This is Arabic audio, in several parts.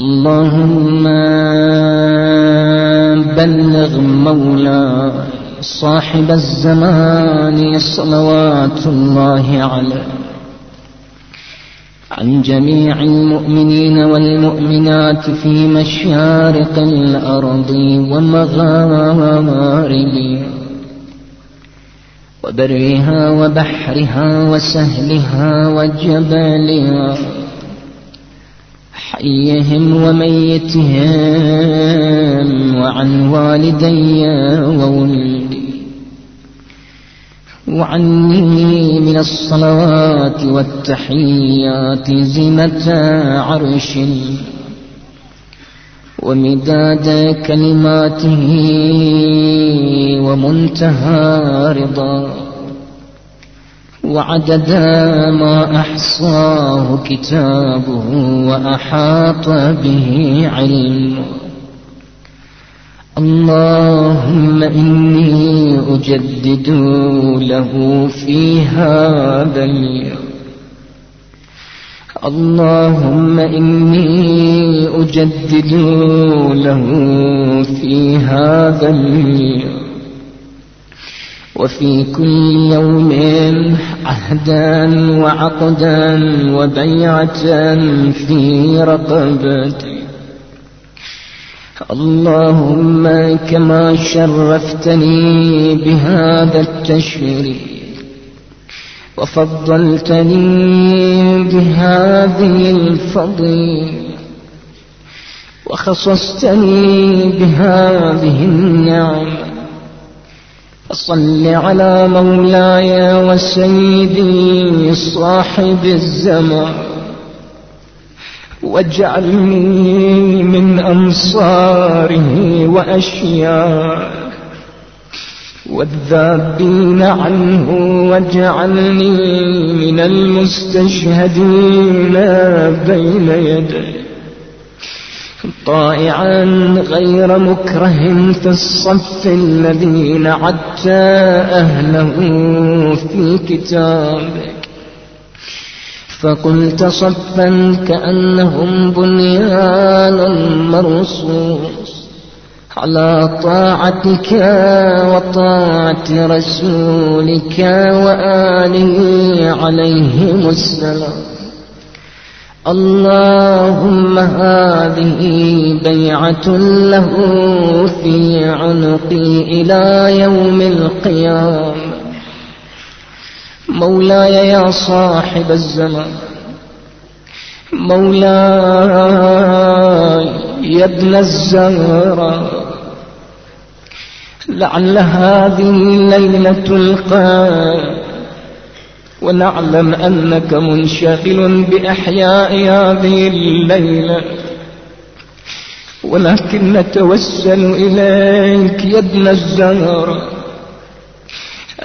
اللهم بلغ مولاي صاحب الزمان صلوات الله عليه. عن جميع المؤمنين والمؤمنات في مشارق الأرض ومغاربها وبرها وبحرها وسهلها وجبالها حيهم وميتهم وعن والدي وولدي وعني من الصلوات والتحيات زينة عرش. ومداد كلماته ومنتهى رضاه. وعدد ما أحصاه كتابه وأحاط به علمه اللهم إني أجدد له في هذا اليوم. اللهم إني أجدد له في هذا اليوم. وفي كل يوم عهدا وعقدا وبيعة في رقبتي اللهم كما شرفتني بهذا التشريف وفضلتني بهذه الفضيلة وخصصتني بهذه النعمة. صل على مولاي وسيدي صاحب الزمان. واجعلني من أنصاره وأشيائه والذابين عنه واجعلني من المستشهدين بين يديه. طائعا غير مكره في الصف الذين عدت أهله في كتابك فقلت صفا كأنهم بنيان مرصوص على طاعتك وطاعة رسولك وآله عليهم السلام. اللهم هذه بيعة له في عنقي إلى يوم القيامة. مولاي يا صاحب الزمان مولاي يا ابن الزهراء لعل هذه الليلة القادمة ونعلم أنك منشغل بأحياء هذه الليلة ولكن نتوسل إليك يا ابن الزهر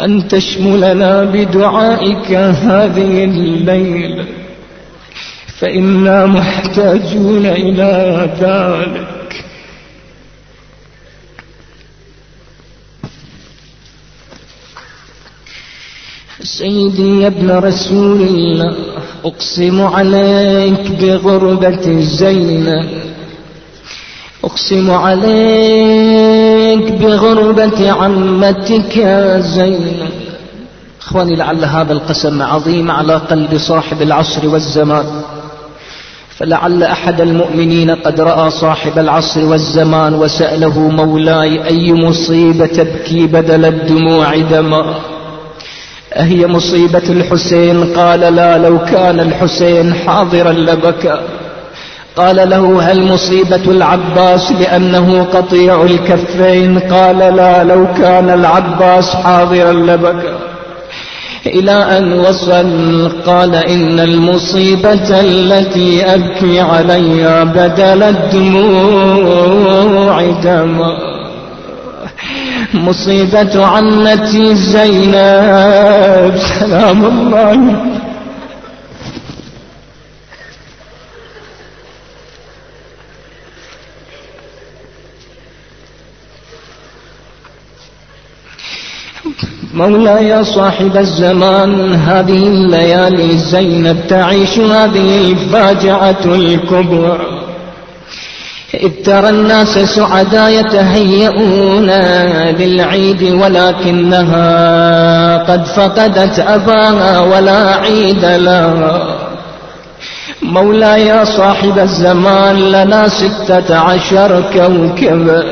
أن تشملنا بدعائك هذه الليلة فإنا محتاجون إلى ذلك. سيدي يا ابن رسول الله أقسم عليك بغربة زينب أقسم عليك بغربة عمتك يا زينب أخواني لعل هذا القسم عظيم على قلب صاحب العصر والزمان. فلعل أحد المؤمنين قد رأى صاحب العصر والزمان وسأله مولاي أي مصيبة تبكي بدل الدموع دماء؟ أهي مصيبة الحسين؟ قال لا لو كان الحسين حاضرا لبكى. قال له هل مصيبة العباس لأنه قطيع الكفين؟ قال لا لو كان العباس حاضرا لبكى. إلى أن وصل قال إن المصيبة التي أبكي عليها بدل الدموع دمار مصيبة عمتي زينب. سلام الله. مولاي صاحب الزمان هذه الليالي زينب تعيش هذه الفاجعة الكبرى. إذ ترى الناس سعدا يتهيئون للعيد ولكنها قد فقدت أباها ولا عيد لها. مولاي صاحب الزمان لنا ستة عشر كوكب.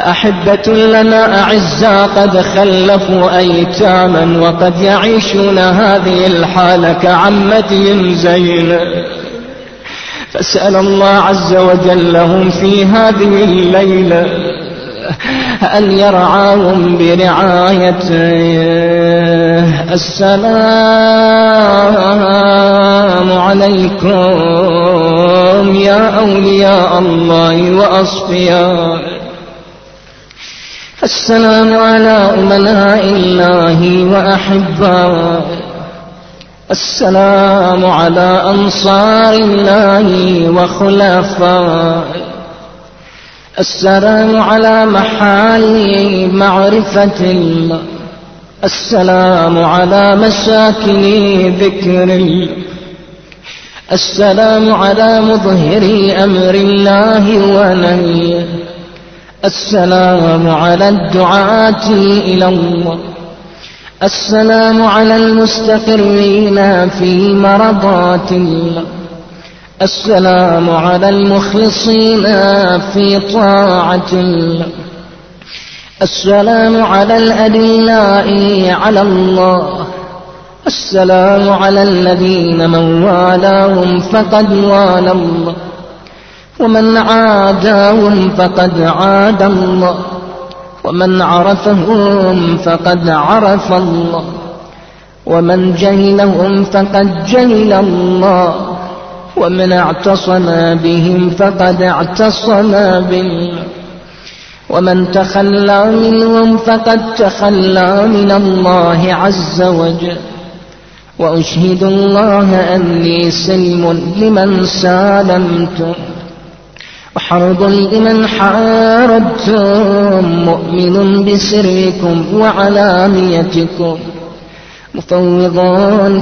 أحبة لنا أعزاء قد خلفوا أيتاما وقد يعيشون هذه الحالة كعمتهم زينب فاسأل الله عز وجل لهم في هذه الليلة أن يرعاهم برعايته. السلام عليكم يا أولياء الله وأصفياء. السلام على أمناء الله وأحبائه السلام على أنصار الله وخلفاء السلام على محال معرفة الله. السلام على مساكن ذكر الله. السلام على مظهر أمر الله ونهيه. السلام على الدعاة إلى الله. السلام على المستقرين في مرضات الله. السلام على المخلصين في طاعة الله. السلام على الأدلاء على الله. السلام على الذين من والاهم فقد والى الله. ومن عاداهم فقد عاد الله. ومن عرفهم فقد عرف الله. ومن جهلهم فقد جهل الله. ومن اعتصم بهم فقد اعتصم بالله. ومن تخلى منهم فقد تخلى من الله عز وجل. وأشهد الله أني سلم لمن سالمتم وحرب لمن حاربتم مؤمن بسركم وعلانيتكم مفوض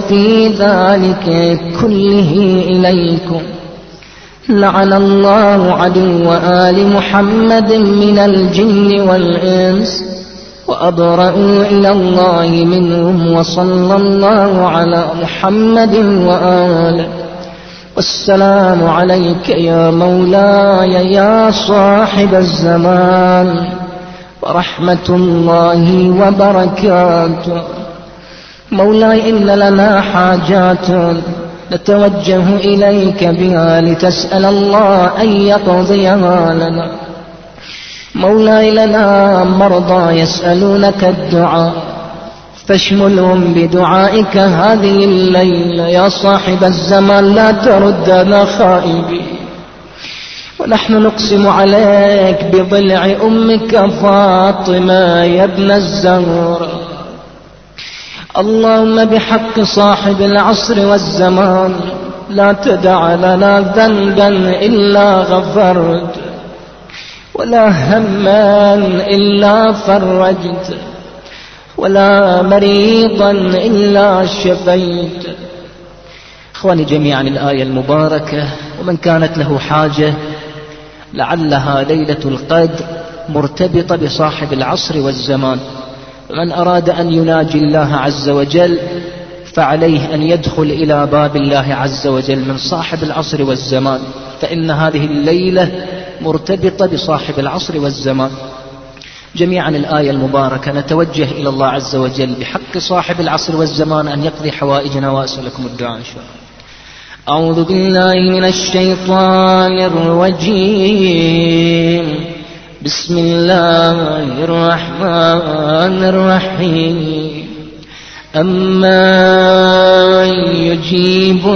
في ذلك كله إليكم. لعن الله عدو آل محمد من الجن والإنس وأبرأوا إلى الله منهم وصلى الله على محمد وآله. والسلام عليك يا مولاي يا صاحب الزمان. ورحمة الله وبركاته. مولاي إن لنا حاجات نتوجه إليك بها لتسأل الله أن يقضيها لنا. مولاي لنا مرضى يسألونك الدعاء. فاشملهم بدعائك هذه الليلة يا صاحب الزمان لا تردنا خائبين. ونحن نقسم عليك بضلع أمك فاطمة يا ابن الزهراء اللهم بحق صاحب العصر والزمان لا تدع لنا ذنبا إلا غفرت ولا هما إلا فرجت. ولا مريضا إلا شفيت. إخواني جميعا الآية المباركة ومن كانت له حاجة لعلها ليلة القدر مرتبطة بصاحب العصر والزمان. من أراد أن يناجي الله عز وجل فعليه أن يدخل إلى باب الله عز وجل من صاحب العصر والزمان. فإن هذه الليلة مرتبطة بصاحب العصر والزمان. جميعا الآية المباركة. نتوجه إلى الله عز وجل بحق صاحب العصر والزمان أن يقضي حوائجنا وأسألكم الدعاء إن شاء الله. أعوذ بالله من الشيطان الرجيم. بسم الله الرحمن الرحيم. أما يجيب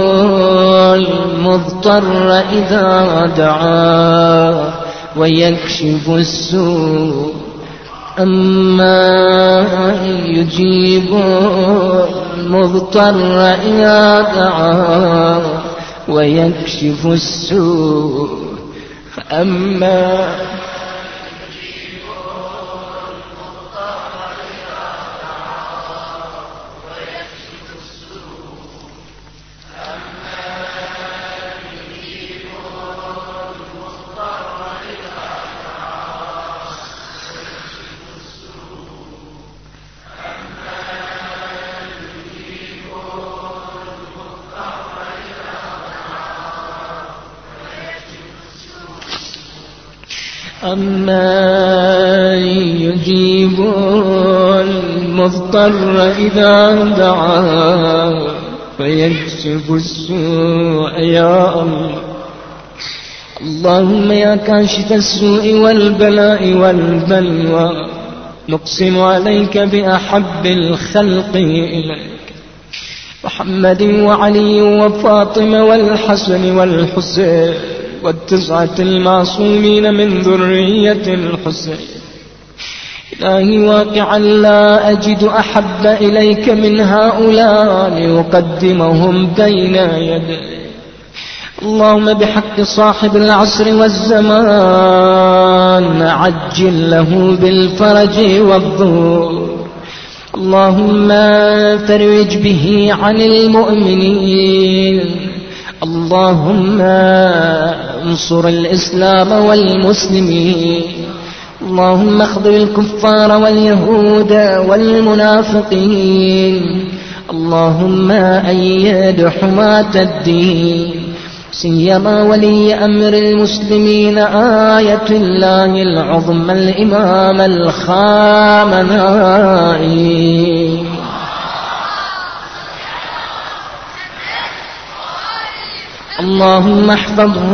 المضطر إذا دعاه ويكشف السوء أما يجيب المضطر إذا دعاه ويكشف السوء. أما أما يجيب المضطر إذا دعا فيكشف السوء يا الله. اللهم يا كاشف السوء والبلاء والبلوى نقسم عليك بأحب الخلق إليك. محمد وعلي وفاطمة والحسن والحسين. والتسعة المعصومين من ذرية الحسين إلهي واقعا لا أجد أحب إليك من هؤلاء لأقدمهم بين يديك اللهم بحق صاحب العصر والزمان عجل له بالفرج والظهور اللهم فرج به عن المؤمنين. اللهم انصر الإسلام والمسلمين. اللهم اخذل الكفار واليهود والمنافقين. اللهم أيد حماة الدين. سيما ولي أمر المسلمين آية الله العظمى الإمام الخامنائي اللهم احفظه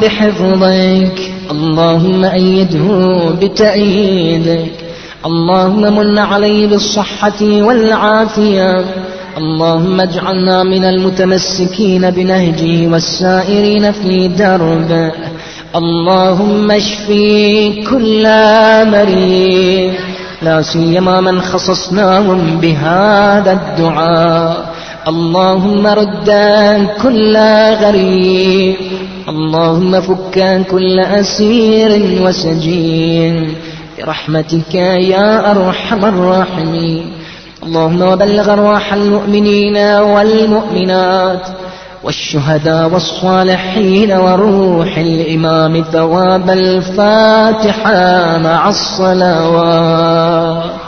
بحفظك اللهم أيده بتأييدك. اللهم من عليه بالصحة والعافية. اللهم اجعلنا من المتمسكين بنهجه والسائرين في دربه اللهم اشفي كل مريض. لا سيما من خصصناهم بهذا الدعاء. اللهم رد كل غريب. اللهم فك كل أسير وسجين. برحمتك يا أرحم الراحمين. اللهم وبلغ أرواح المؤمنين والمؤمنات والشهداء والصالحين وروح الإمام ثواب الفاتحة مع الصلوات.